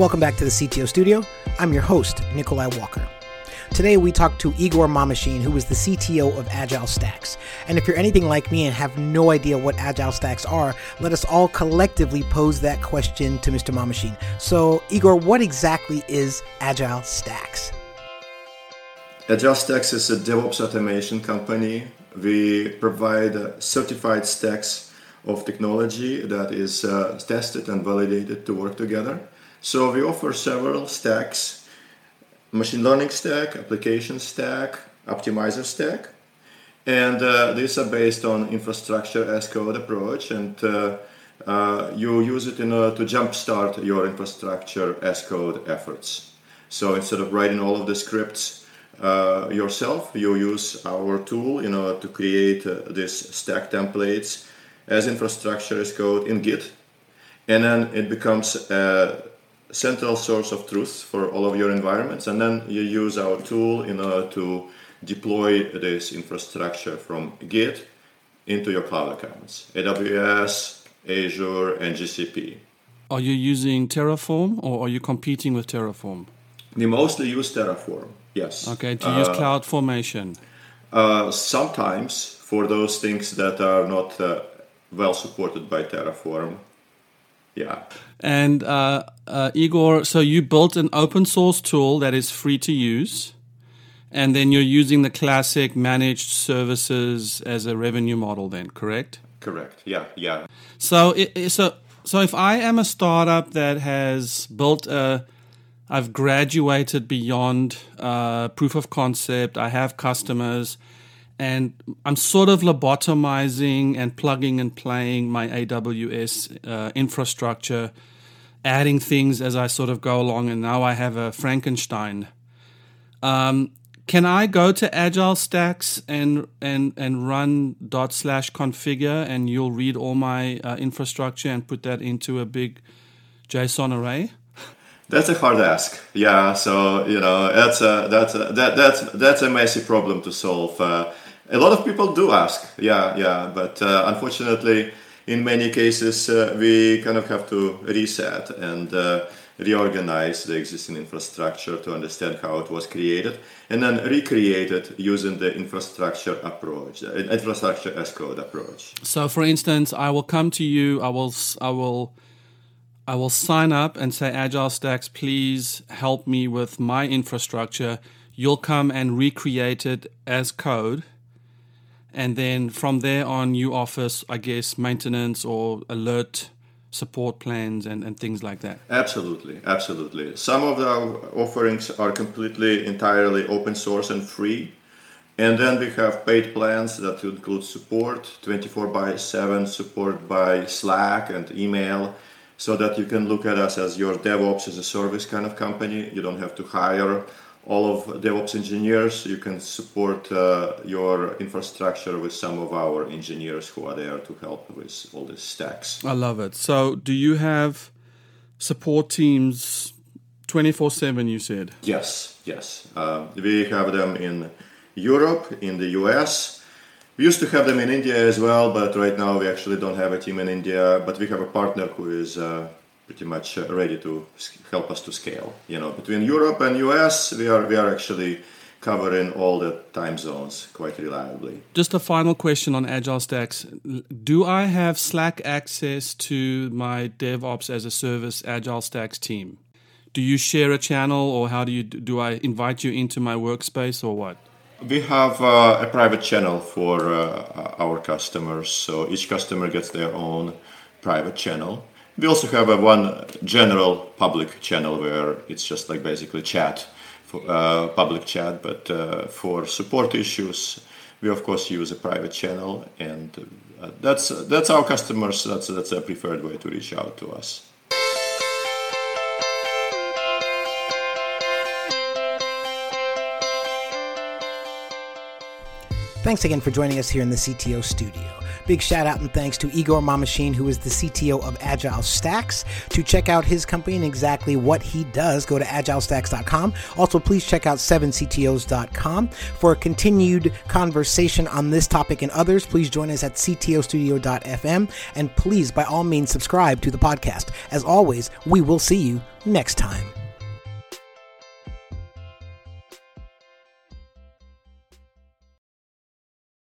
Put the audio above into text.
Welcome back to the CTO Studio. I'm your host, Nikolai Walker. Today we talk to Igor Mameshin, who is the CTO of Agile Stacks. And if you're anything like me and have no idea what Agile Stacks are, let us all collectively pose that question to Mr. Mameshin. So, Igor, what exactly is Agile Stacks? Agile Stacks is a DevOps automation company. We provide certified stacks of technology that is uh, tested and validated to work together. So we offer several stacks machine learning stack, application stack, optimizer stack. And uh, these are based on infrastructure as code approach, and uh, uh, you use it in order to jumpstart your infrastructure as code efforts. So instead of writing all of the scripts uh, yourself, you use our tool in order to create uh, these stack templates as infrastructure as code in Git, and then it becomes a central source of truth for all of your environments and then you use our tool in order to deploy this infrastructure from git into your cloud accounts aws azure and gcp are you using terraform or are you competing with terraform? We mostly use terraform yes. Okay to use uh, cloud formation. uh, sometimes for those things that are not uh, well supported by terraform yeah. And uh, uh, Igor, so you built an open source tool that is free to use, and then you're using the classic managed services as a revenue model. Then, correct? Correct. Yeah. Yeah. So, it, so, so if I am a startup that has built a I've graduated beyond uh, proof of concept. I have customers and I'm sort of lobotomizing and plugging and playing my AWS uh, infrastructure, adding things as I sort of go along, and now I have a Frankenstein. Um, can I go to Agile Stacks and and and run dot slash configure, and you'll read all my uh, infrastructure and put that into a big JSON array? That's a hard ask. Yeah, so you know that's a that's a, that that's that's a messy problem to solve. Uh, a lot of people do ask, yeah, yeah, but uh, unfortunately, in many cases, uh, we kind of have to reset and uh, reorganize the existing infrastructure to understand how it was created and then recreate it using the infrastructure approach, uh, infrastructure as code approach. So, for instance, I will come to you, I will, I will. I will sign up and say, Agile Stacks, please help me with my infrastructure. You'll come and recreate it as code and then from there on you offer i guess maintenance or alert support plans and, and things like that. Absolutely absolutely. Some of our offerings are completely entirely open source and free. And then we have paid plans that include support 24 by 7 support by slack and email so that you can look at us as your devops as a service kind of company. You don't have to hire all of DevOps engineers. You can support uh, your infrastructure with some of our engineers who are there to help with all these stacks. I love it. So, do you have support teams 24 7, you said? Yes, yes. Uh, we have them in Europe, in the US. We used to have them in India as well, but right now we actually don't have a team in India. But we have a partner who is uh, pretty much uh, ready to help us to scale. You know, between Europe and US, we are we are actually covering all the time zones quite reliably. Just a final question on Agile Stacks: Do I have Slack access to my DevOps as a Service Agile Stacks team? Do you share a channel, or how do you do? I invite you into my workspace, or what? We have uh, a private channel for uh, our customers, so each customer gets their own private channel we also have a one general public channel where it's just like basically chat, for, uh, public chat. But uh, for support issues, we of course use a private channel, and uh, that's that's our customers. That's that's a preferred way to reach out to us. Thanks again for joining us here in the CTO studio. Big shout out and thanks to Igor Mameshin, who is the CTO of Agile Stacks. To check out his company and exactly what he does, go to agilestacks.com. Also, please check out 7ctos.com. For a continued conversation on this topic and others, please join us at ctostudio.fm. And please, by all means, subscribe to the podcast. As always, we will see you next time.